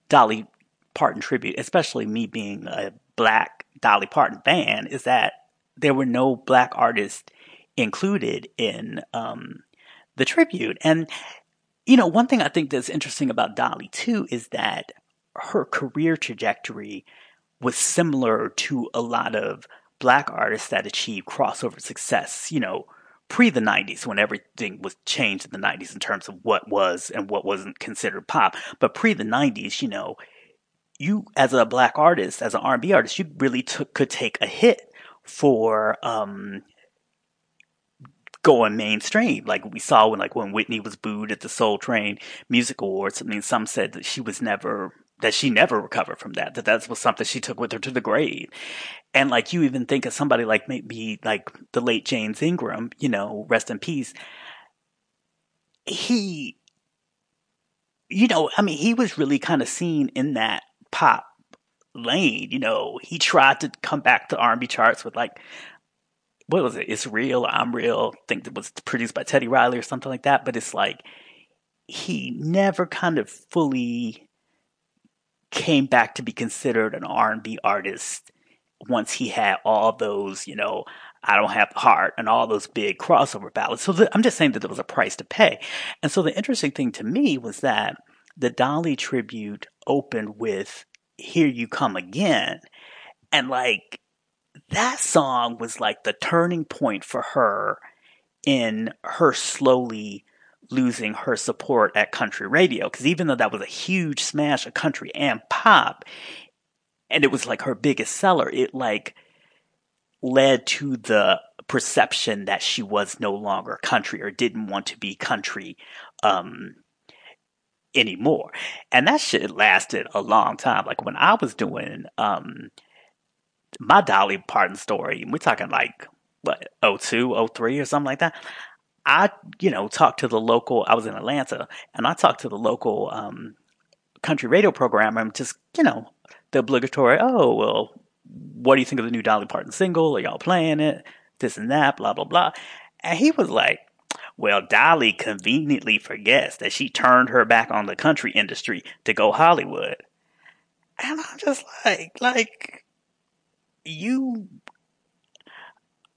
Dolly Parton tribute, especially me being a black Dolly Parton fan, is that there were no black artists included in um, the tribute. And, you know, one thing I think that's interesting about Dolly too is that her career trajectory was similar to a lot of black artists that achieved crossover success, you know, pre the 90s when everything was changed in the 90s in terms of what was and what wasn't considered pop. But pre the 90s, you know, you as a black artist, as an R&B artist, you really took, could take a hit for um, going mainstream. Like we saw when like when Whitney was booed at the Soul Train Music Awards. I mean, some said that she was never that she never recovered from that. That that was something she took with her to the grave. And like you even think of somebody like maybe like the late James Ingram, you know, rest in peace. He you know, I mean, he was really kind of seen in that pop lane. You know, he tried to come back to R&B charts with like, what was it? It's real. I'm real. I think it was produced by Teddy Riley or something like that. But it's like he never kind of fully came back to be considered an R&B artist once he had all those, you know, I don't have the heart and all those big crossover ballads. So the, I'm just saying that there was a price to pay. And so the interesting thing to me was that the Dolly tribute opened with Here You Come Again. And like that song was like the turning point for her in her slowly losing her support at country radio. Because even though that was a huge smash of country and pop, and it was like her biggest seller, it like led to the perception that she was no longer country or didn't want to be country um, anymore. And that shit lasted a long time. Like when I was doing um my Dolly Parton story, we're talking like what 02, 03 or something like that. I, you know, talked to the local I was in Atlanta and I talked to the local um country radio program and just, you know, the obligatory, oh well, what do you think of the new Dolly Parton single? Are y'all playing it? This and that, blah blah blah. And he was like, well, Dolly conveniently forgets that she turned her back on the country industry to go Hollywood. And I'm just like, like, you,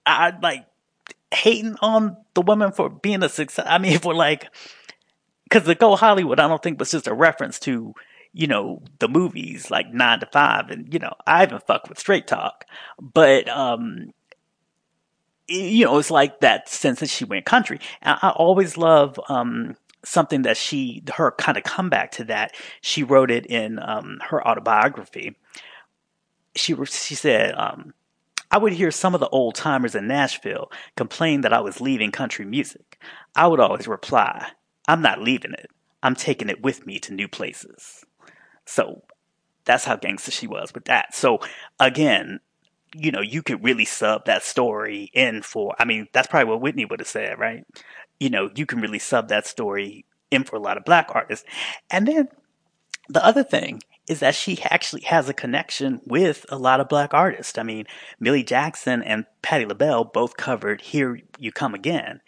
I like hating on the woman for being a success. I mean, for like, cause the go Hollywood, I don't think was just a reference to, you know, the movies like nine to five. And, you know, I even fuck with straight talk, but, um, you know, it's like that sense that she went country. And I always love um, something that she, her kind of comeback to that. She wrote it in um, her autobiography. She she said, um, "I would hear some of the old timers in Nashville complain that I was leaving country music. I would always reply, I'm not leaving it. I'm taking it with me to new places." So that's how gangster she was with that. So again, you know, you could really sub that story in for, I mean, that's probably what Whitney would have said, right? You know, you can really sub that story in for a lot of black artists. And then the other thing is that she actually has a connection with a lot of black artists. I mean, Millie Jackson and Patti LaBelle both covered Here You Come Again.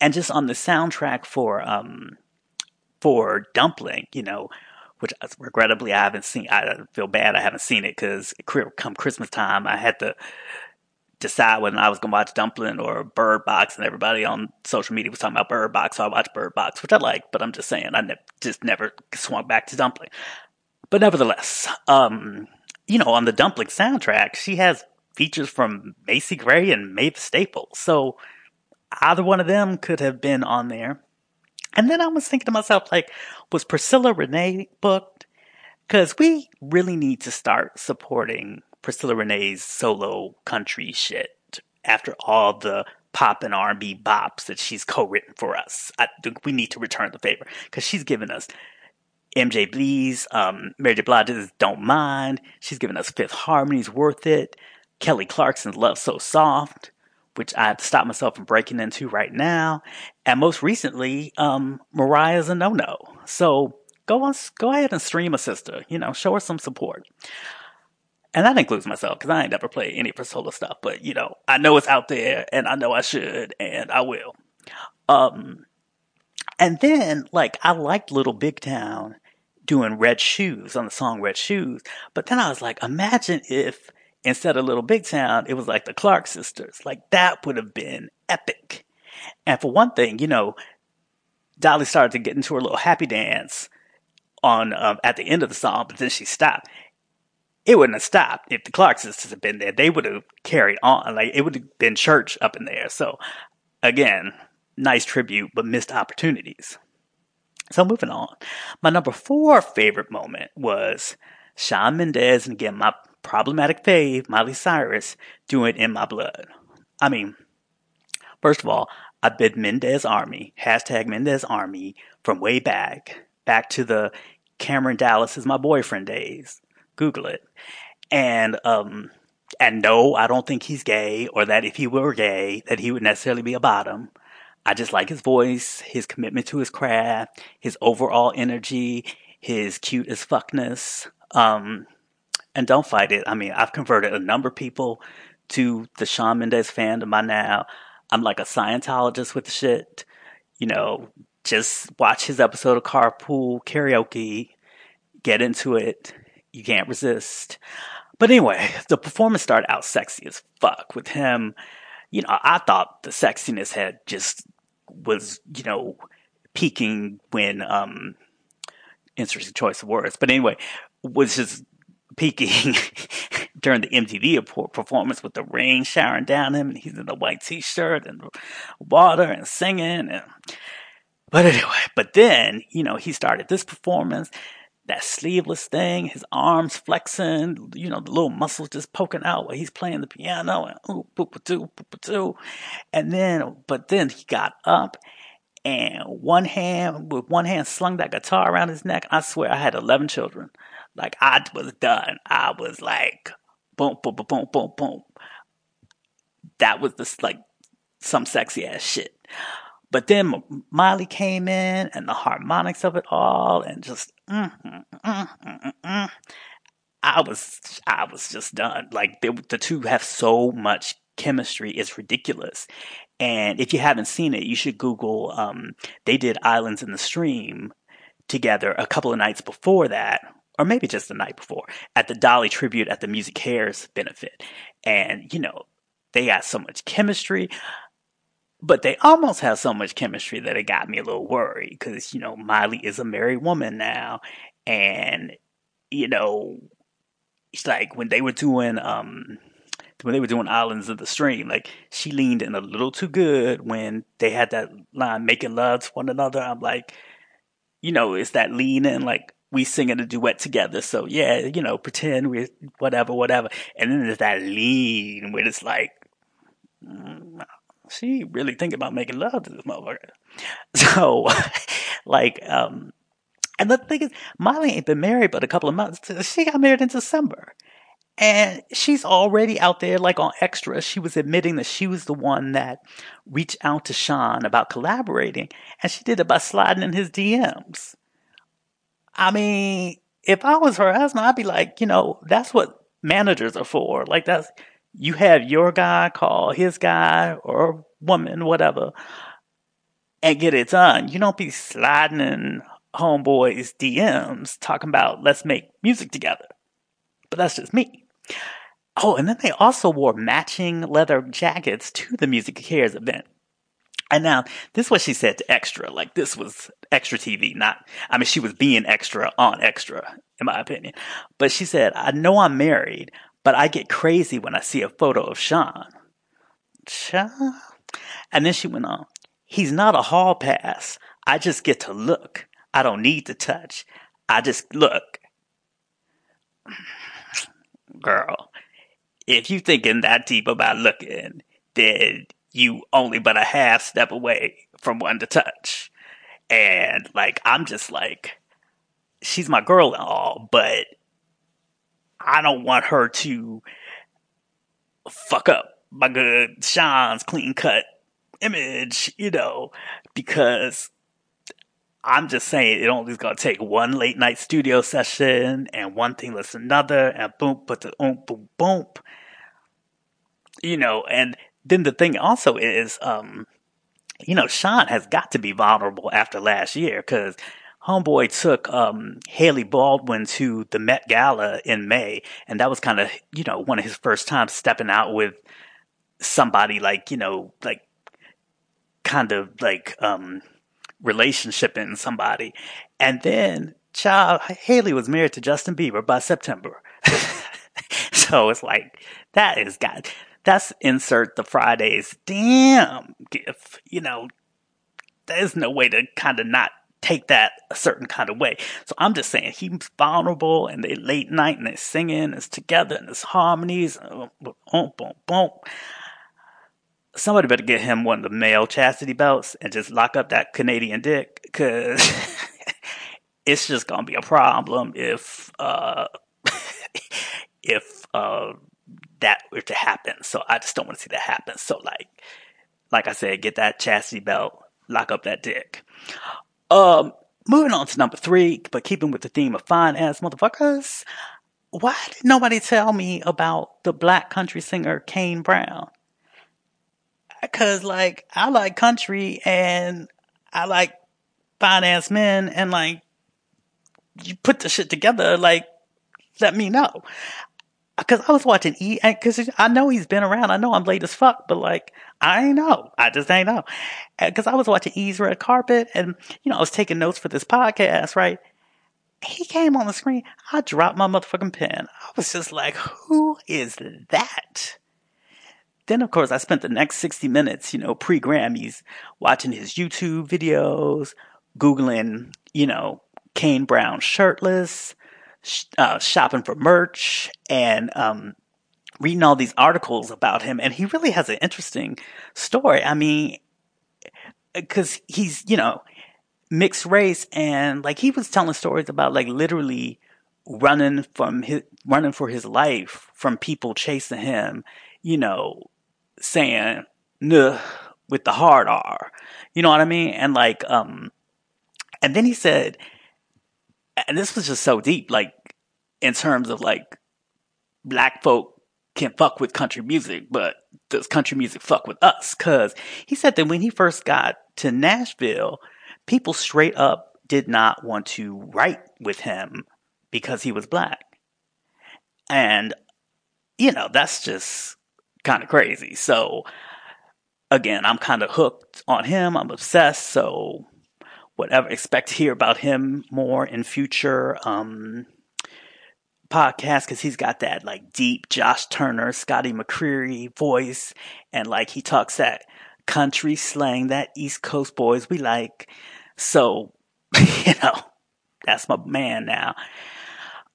And just on the soundtrack for, um, for Dumplin', you know, which regrettably I haven't seen. I feel bad I haven't seen it because come Christmas time, I had to decide whether I was going to watch Dumplin' or Bird Box, and everybody on social media was talking about Bird Box, so I watched Bird Box, which I like, but I'm just saying I ne- just never swung back to Dumplin'. But nevertheless, um, you know, on the Dumplin' soundtrack, she has features from Macy Gray and Mavis Staples. So either one of them could have been on there. And then I was thinking to myself, like, was Priscilla Renea booked? Because we really need to start supporting Priscilla Renea's solo country shit after all the pop and R&B bops that she's co-written for us. I think we need to return the favor because she's given us MJ Blees, um, Mary J. Blige's Don't Mind. She's given us Fifth Harmony's Worth It. Kelly Clarkson's Love So Soft, which I have to stop myself from breaking into right now. And most recently, um, Mariah's a no no. So go on, go ahead and stream a sister, you know, show her some support. And that includes myself because I ain't never played any of her solo stuff, but you know, I know it's out there and I know I should and I will. Um, and then like I liked Little Big Town doing Red Shoes on the song Red Shoes, but then I was like, imagine if instead of Little Big Town, it was like the Clark sisters. Like that would have been epic. And for one thing, you know, Dolly started to get into her little happy dance on um, at the end of the song, but then she stopped. It wouldn't have stopped if the Clark sisters had been there. They would have carried on. Like it would have been church up in there. So again, nice tribute, but missed opportunities. So moving on. My number four favorite moment was Shawn Mendes, and again, my problematic fave, Miley Cyrus, doing In My Blood. I mean, first of all, I've been Mendes Army, hashtag Mendes Army, from way back, back to the Cameron Dallas is my boyfriend days. Google it. And, um, and no, I don't think he's gay or that if he were gay, that he would necessarily be a bottom. I just like his voice, his commitment to his craft, his overall energy, his cute as fuckness. Um, and don't fight it. I mean, I've converted a number of people to the Shawn Mendes fandom by now. I'm like a Scientologist with the shit. You know, just watch his episode of Carpool Karaoke, get into it. You can't resist. But anyway, the performance started out sexy as fuck with him. You know, I thought the sexiness had just was, you know, peaking when, um, interesting choice of words. But anyway, was just peaking during the MTV performance with the rain showering down him, and he's in a white t-shirt and water and singing. And, but anyway, but then you know he started this performance, that sleeveless thing, his arms flexing, you know the little muscles just poking out while he's playing the piano, and ooh, boop doo, boop doo, and then but then he got up. And one hand, with one hand, slung that guitar around his neck. I swear, I had eleven children. Like I was done. I was like, boom, boom, boom, boom, boom, boom. That was just like some sexy ass shit. But then Miley came in and the harmonics of it all and just, mm, mm, mm, mm I was, I was just done. Like they, the two have so much chemistry. It's ridiculous. And if you haven't seen it, you should Google, um, they did Islands in the Stream together a couple of nights before that or maybe just the night before, at the Dolly tribute at the MusiCares benefit. And, you know, they got so much chemistry, but they almost have so much chemistry that it got me a little worried because, you know, Miley is a married woman now. And, you know, it's like when they were doing, um, when they were doing Islands of the Stream, like she leaned in a little too good when they had that line making love to one another. I'm like, you know, it's that lean in, like, we sing in a duet together. So yeah, you know, pretend we're whatever, whatever. And then there's that lean where it's like, mm, she really think about making love to this motherfucker. So, like, um, and the thing is, Molly ain't been married but a couple of months. She got married in December. And she's already out there, like on extra. She was admitting that she was the one that reached out to Shawn about collaborating. And she did it by sliding in his DMs. I mean, if I was her husband, I'd be like, you know, that's what managers are for. Like that's you have your guy call his guy or woman, whatever, and get it done. You don't be sliding in homeboys' DMs talking about let's make music together. But that's just me. Oh, and then they also wore matching leather jackets to the MusiCares event, And now, this is what she said to Extra. Like, this was Extra TV, not, I mean, she was being extra on Extra, in my opinion. But she said, I know I'm married, but I get crazy when I see a photo of Shawn. Shawn? And then she went on, he's not a hall pass. I just get to look. I don't need to touch. I just look. Girl, if you thinking that deep about looking, then you only but a half step away from one to touch. And like, I'm just like, she's my girl and all, but I don't want her to fuck up my good Shawn's clean cut image, you know, because I'm just saying it only's gonna take one late night studio session and one thing to another and boom, but the boom, boom, boom. You know, and then the thing also is, um, you know, Shawn has got to be vulnerable after last year because Homeboy took um, Hailey Baldwin to the Met Gala in May, and that was kind of, you know, one of his first times stepping out with somebody like, you know, like kind of like um, relationship in somebody. And then, child, Hailey was married to Justin Bieber by September. so it's like, that is got, that's insert the Fridays damn gift. You know, there's no way to kind of not take that a certain kind of way. So I'm just saying he's vulnerable and they late night and they're singing, and it's together and it's harmonies, boom, boom, boom. Somebody better get him one of the male chastity belts and just lock up that Canadian dick because it's just gonna be a problem if uh if uh that were to happen. So I just don't want to see that happen. So like, like I said, get that chastity belt, lock up that dick. Um, moving on to number three, but keeping with the theme of fine ass motherfuckers. Why did nobody tell me about the black country singer Kane Brown? Cause like, I like country and I like fine ass men and like, you put the shit together, like, let me know because I was watching E, because I know he's been around. I know I'm late as fuck, but like, I ain't know. I just ain't know. Because I was watching E's Red Carpet and, you know, I was taking notes for this podcast, right? He came on the screen. I dropped my motherfucking pen. I was just like, who is that? Then, of course, I spent the next 60 minutes, you know, pre Grammys, watching his YouTube videos, Googling, you know, Kane Brown shirtless, uh, shopping for merch and um, reading all these articles about him. And he really has an interesting story. I mean, because he's, you know, mixed race and like he was telling stories about like literally running from his running for his life from people chasing him, you know, saying "nuh" with the hard R. You know what I mean? And like um and then he said and this was just so deep, like in terms of like black folk can fuck with country music, but does country music fuck with us? Cause he said that when he first got to Nashville, people straight up did not want to write with him because he was black. And, you know, that's just kind of crazy. So, again, I'm kind of hooked on him. I'm obsessed. So, whatever, expect to hear about him more in future um, podcasts because he's got that like deep Josh Turner, Scotty McCreery voice, and like he talks that country slang, that East Coast boys we like. So, you know, that's my man now.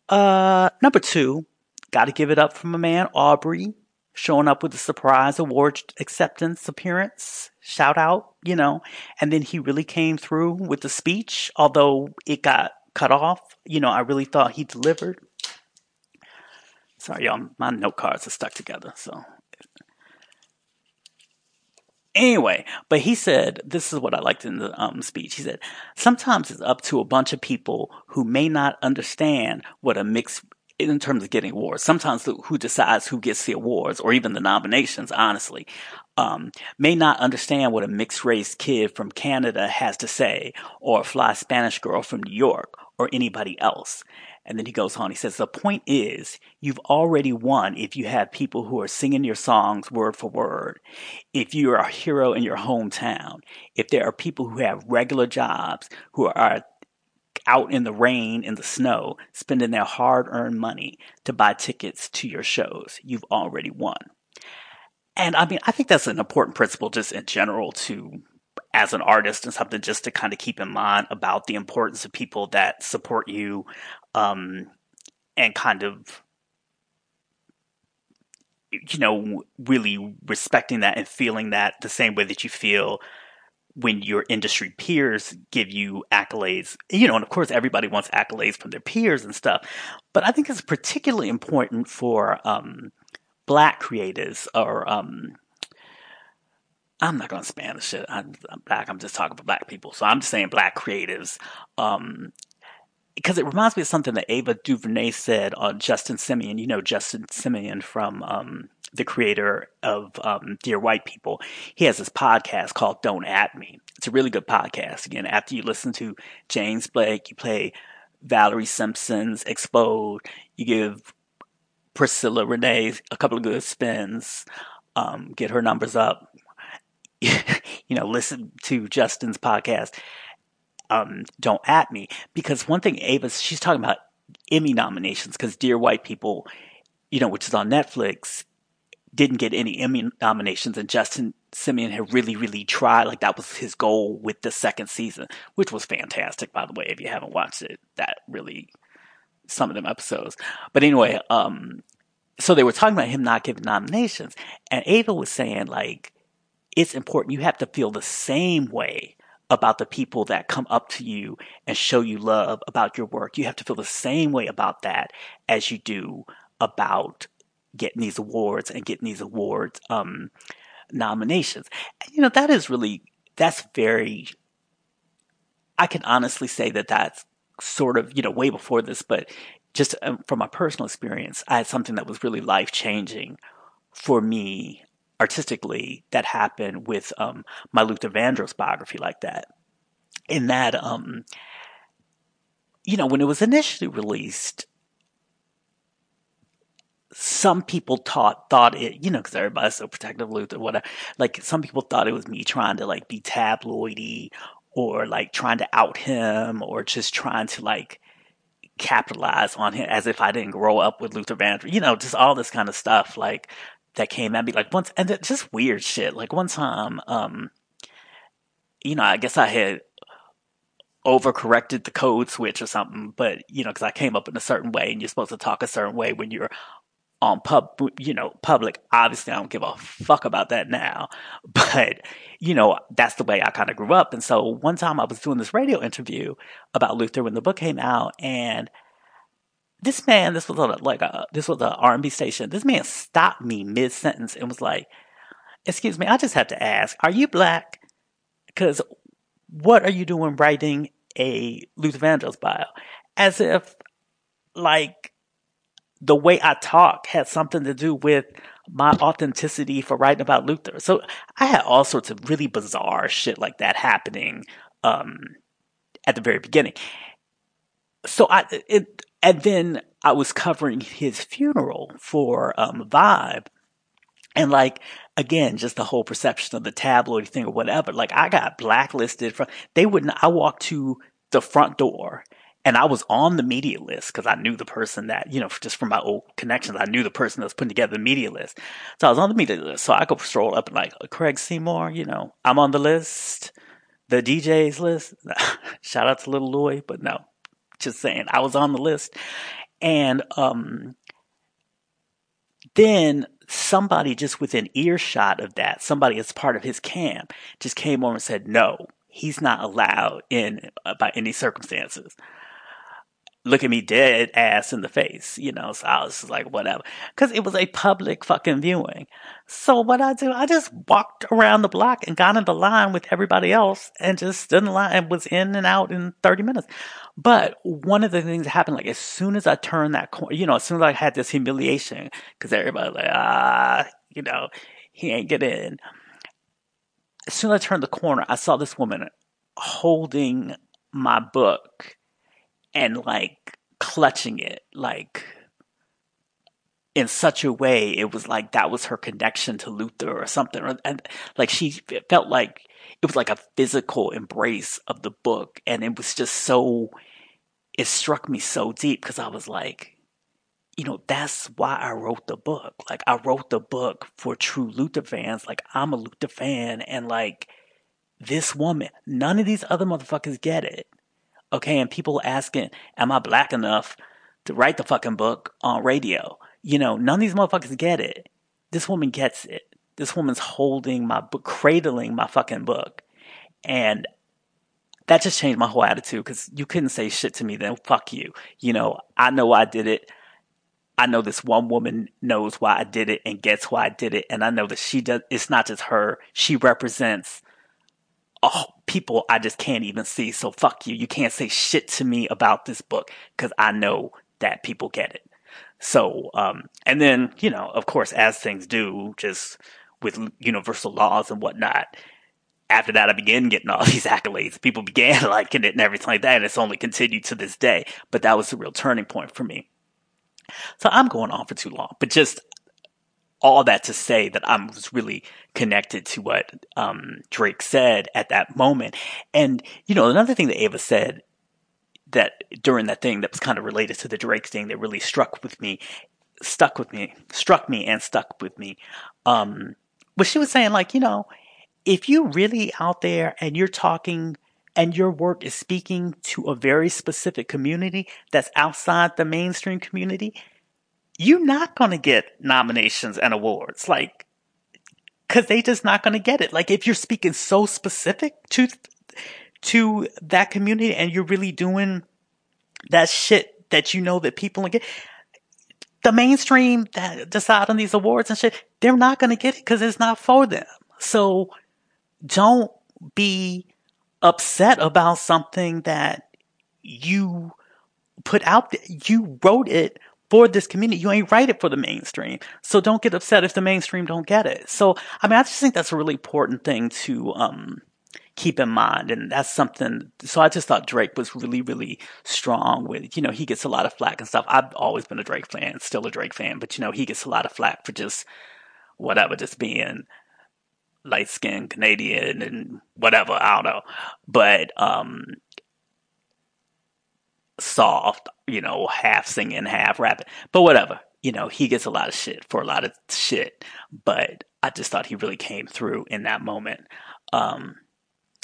Uh, number two, got to give it up for my man Aubrey showing up with a surprise award acceptance appearance. Shout out, you know. And then he really came through with the speech, although it got cut off. You know, I really thought he delivered. Sorry, y'all, my note cards are stuck together, so. Anyway, but he said, this is what I liked in the um, speech. He said, sometimes it's up to a bunch of people who may not understand what a mixed in terms of getting awards. Sometimes who decides who gets the awards or even the nominations, honestly, um, may not understand what a mixed race kid from Canada has to say or a fly Spanish girl from New York or anybody else. And then he goes on, he says, the point is, you've already won if you have people who are singing your songs word for word. If you are a hero in your hometown. If there are people who have regular jobs, who are out in the rain, in the snow, spending their hard earned money to buy tickets to your shows, you've already won. And I mean, I think that's an important principle just in general to as an artist and something just to kind of keep in mind about the importance of people that support you um, and kind of you know really respecting that and feeling that the same way that you feel when your industry peers give you accolades you know and of course everybody wants accolades from their peers and stuff but i think it's particularly important for um, black creatives or um, I'm not gonna span the shit. I'm, I'm, black. I'm just talking for black people. So I'm just saying black creatives. Um, because it reminds me of something that Ava DuVernay said on Justin Simien. You know Justin Simien from um, the creator of um, Dear White People. He has this podcast called Don't At Me. It's a really good podcast. Again, after you listen to James Blake, you play Valerie Simpson's Explode. You give Priscilla Renea a couple of good spins. Um, get her numbers up. you know, listen to Justin's podcast. Um, don't at me because one thing Ava, she's talking about Emmy nominations because Dear White People, you know, which is on Netflix, didn't get any Emmy nominations, and Justin Simien had really, really tried. Like that was his goal with the second season, which was fantastic, by the way. If you haven't watched it, that really some of them episodes. But anyway, um, so they were talking about him not giving nominations, and Ava was saying like it's important. You have to feel the same way about the people that come up to you and show you love about your work. You have to feel the same way about that as you do about getting these awards and getting these awards um, nominations. And, you know, that is really, that's very, I can honestly say that that's sort of, you know, way before this, but just um, from my personal experience, I had something that was really life changing for me artistically that happened with um, my Luther Vandross biography like that. In that, um, you know, when it was initially released, some people thought thought it, you know, because everybody's so protective of Luther, whatever. Like some people thought it was me trying to like be tabloidy or like trying to out him or just trying to like capitalize on him as if I didn't grow up with Luther Vandross, you know, just all this kind of stuff. Like that came at me like once and just weird shit. Like one time, um, you know, I guess I had overcorrected the code switch or something, but you know, because I came up in a certain way, and you're supposed to talk a certain way when you're on pub, you know, public. Obviously, I don't give a fuck about that now, but you know, that's the way I kind of grew up. And so one time I was doing this radio interview about Luther when the book came out, and this man, this was a, like a, this was an R&B station. This man stopped me mid sentence and was like, "Excuse me, I just have to ask, are you black? Because what are you doing writing a Luther Vandross bio? As if, like, the way I talk had something to do with my authenticity for writing about Luther. So I had all sorts of really bizarre shit like that happening um, at the very beginning. So I it and then I was covering his funeral for um, Vibe. And like, again, just the whole perception of the tabloid thing or whatever. Like, I got blacklisted from, they wouldn't, I walked to the front door and I was on the media list because I knew the person that, you know, just from my old connections, I knew the person that was putting together the media list. So I was on the media list. So I could stroll up and like, Craig Seymour, you know, I'm on the list, the DJ's list. Shout out to Little Louie, but no, just saying, I was on the list. And um, then somebody just within earshot of that, somebody as part of his camp, just came over and said, no, he's not allowed in uh, by any circumstances look at me dead ass in the face, you know. So I was just like, whatever, because it was a public fucking viewing. So what I do, I just walked around the block and got in the line with everybody else, and just stood in line and was in and out in thirty minutes. But one of the things that happened, like as soon as I turned that corner, you know, as soon as I had this humiliation, because everybody like, ah, you know, he ain't get in. As soon as I turned the corner, I saw this woman holding my book and like clutching it like in such a way it was like that was her connection to Luther or something and like she felt like it was like a physical embrace of the book and it was just so it struck me so deep because I was like you know that's why I wrote the book. Like I wrote the book for true Luther fans like I'm a Luther fan and like this woman none of these other motherfuckers get it Okay, and people asking, am I black enough to write the fucking book on radio? You know, none of these motherfuckers get it. This woman gets it. This woman's holding my book, cradling my fucking book. And that just changed my whole attitude because you couldn't say shit to me then. Fuck you. You know, I know I did it. I know this one woman knows why I did it and gets why I did it. And I know that she does, it's not just her. She represents oh, people I just can't even see. So fuck you. You can't say shit to me about this book because I know that people get it. So, um, and then, you know, of course, as things do, just with universal laws and whatnot, after that, I began getting all these accolades. People began liking it and everything like that. And it's only continued to this day. But that was a real turning point for me. So I'm going on for too long, but just all that to say that I was really connected to what um, Drake said at that moment. And, you know, another thing that Ava said that during that thing that was kind of related to the Drake thing that really struck with me, stuck with me, struck me and stuck with me, um, was she was saying, like, you know, if you really out there and you're talking and your work is speaking to a very specific community that's outside the mainstream community, you're not going to get nominations and awards. Like, cause they just not going to get it. Like, if you're speaking so specific to, to that community and you're really doing that shit that you know that people get, the mainstream that decide on these awards and shit, they're not going to get it because it's not for them. So don't be upset about something that you put out there. You wrote it for this community. You ain't write it for the mainstream. So don't get upset if the mainstream don't get it. So, I mean, I just think that's a really important thing to, um, keep in mind. And that's something. So I just thought Drake was really, really strong with, you know, he gets a lot of flack and stuff. I've always been a Drake fan, still a Drake fan, but you know, he gets a lot of flack for just whatever, just being light skinned Canadian and whatever. I don't know. But, um, soft, you know, half singing, half rapping. But whatever. You know, he gets a lot of shit for a lot of shit. But I just thought he really came through in that moment. Um,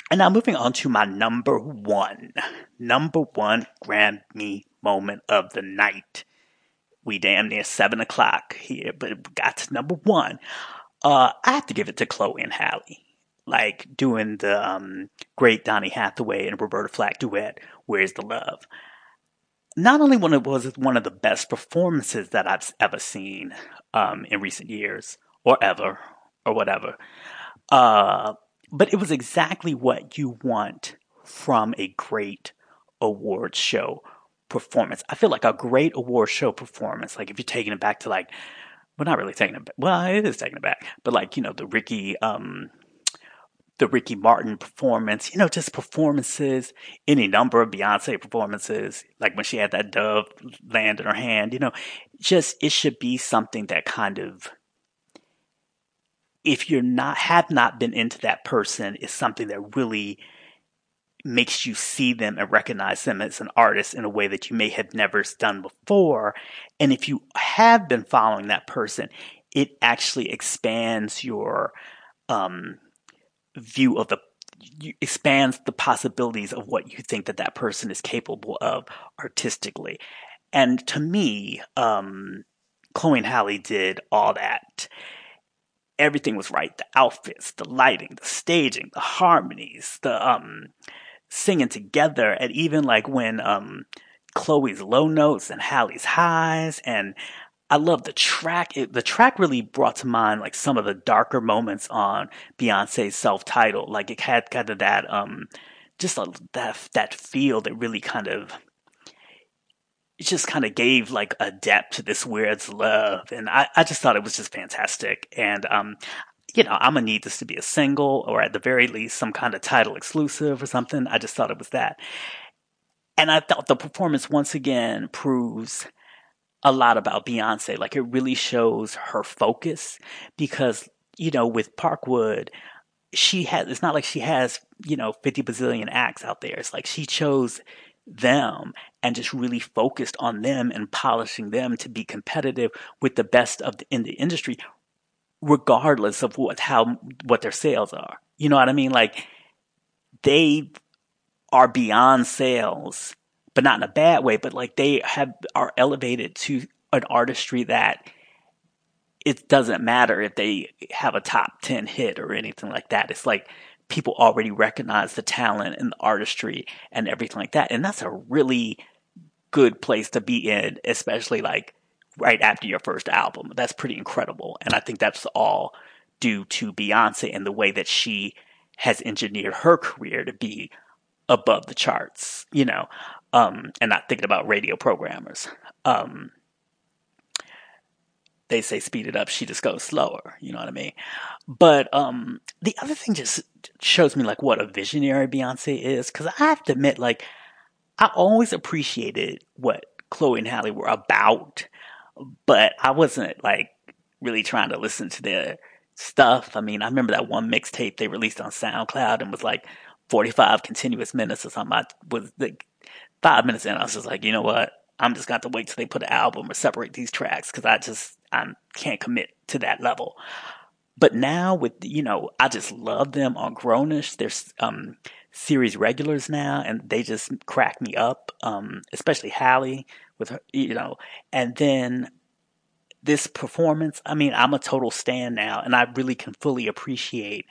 and now moving on to my number one, number one Grammy moment of the night. We damn near seven o'clock here, but got to number one. Uh, I have to give it to Chloe and Halle. Like doing the um, great Donny Hathaway and Roberta Flack duet, Where's the Love? Not only it was one of the best performances that I've ever seen um, in recent years, or ever, or whatever, uh, but it was exactly what you want from a great award show performance. I feel like a great award show performance, like if you're taking it back to like, well, not really taking it back. Well, it is taking it back, but like you know the Ricky um, the Ricky Martin performance, you know, just performances, any number of Beyonce performances, like when she had that dove land in her hand, you know, just it should be something that kind of if you're not have not been into that person is something that really makes you see them and recognize them as an artist in a way that you may have never done before. And if you have been following that person, it actually expands your um view of the expands the possibilities of what you think that that person is capable of artistically. And to me, um, Chloe and Halle did all that. Everything was right. The outfits, the lighting, the staging, the harmonies, the um, singing together, and even like when um, Chloe's low notes and Halle's highs, and I love the track. It, the track really brought to mind like some of the darker moments on Beyonce's self-titled. Like it had kind of that, um, just a, that that feel that really kind of it just kind of gave like a depth to this weird's love, and I, I just thought it was just fantastic. And um, you know, I'm gonna need this to be a single, or at the very least, some kind of Tidal exclusive or something. I just thought it was that. and I thought the performance once again proves a lot about Beyonce. Like it really shows her focus because, you know, with Parkwood, she has, it's not like she has, you know, 50 bazillion acts out there. It's like she chose them and just really focused on them and polishing them to be competitive with the best of the, in the industry, regardless of what, how, what their sales are. You know what I mean? Like they are beyond sales but not in a bad way, but like they have are elevated to an artistry that it doesn't matter if they have a top 10 hit or anything like that. It's like people already recognize the talent and the artistry and everything like that. And that's a really good place to be in, especially like right after your first album. That's pretty incredible. And I think that's all due to Beyonce and the way that she has engineered her career to be above the charts, you know um, and not thinking about radio programmers. Um, they say speed it up, she just goes slower. You know what I mean? But um, the other thing just shows me like what a visionary Beyonce is, because I have to admit, like I always appreciated what Chloe and Halle were about, but I wasn't like really trying to listen to their stuff. I mean, I remember that one mixtape they released on SoundCloud and was like 45 continuous minutes or something. I was like, five minutes in, I was just like, you know what? I'm just going to wait till they put an album or separate these tracks because I just I can't commit to that level. But now with you know, I just love them on Grown-ish. There's um, series regulars now, and they just crack me up. Um, especially Halle with her, you know, and then this performance. I mean, I'm a total stan now, and I really can fully appreciate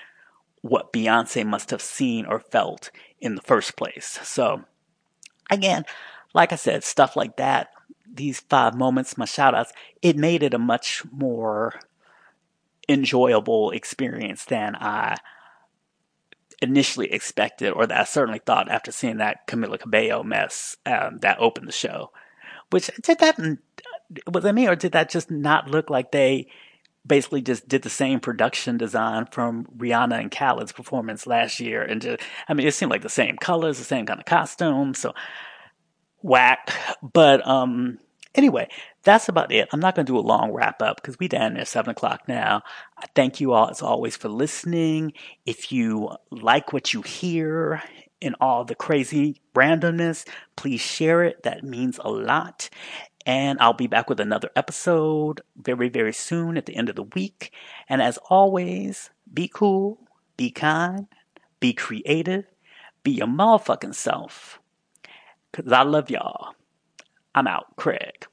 what Beyonce must have seen or felt in the first place. So Again, like I said, stuff like that, these five moments, my shout outs, it made it a much more enjoyable experience than I initially expected, or that I certainly thought after seeing that Camila Cabello mess um, that opened the show. Which did that was it me, or did that just not look like they basically just did the same production design from Rihanna and Khaled's performance last year. And just, I mean, it seemed like the same colors, the same kind of costume. So whack. But, um, anyway, that's about it. I'm not going to do a long wrap up because we down there seven o'clock now. I thank you all as always for listening. If you like what you hear and all the crazy randomness, please share it. That means a lot. And I'll be back with another episode very, very soon at the end of the week. And as always, be cool, be kind, be creative, be your motherfucking self. Because I love y'all. I'm out, Craig.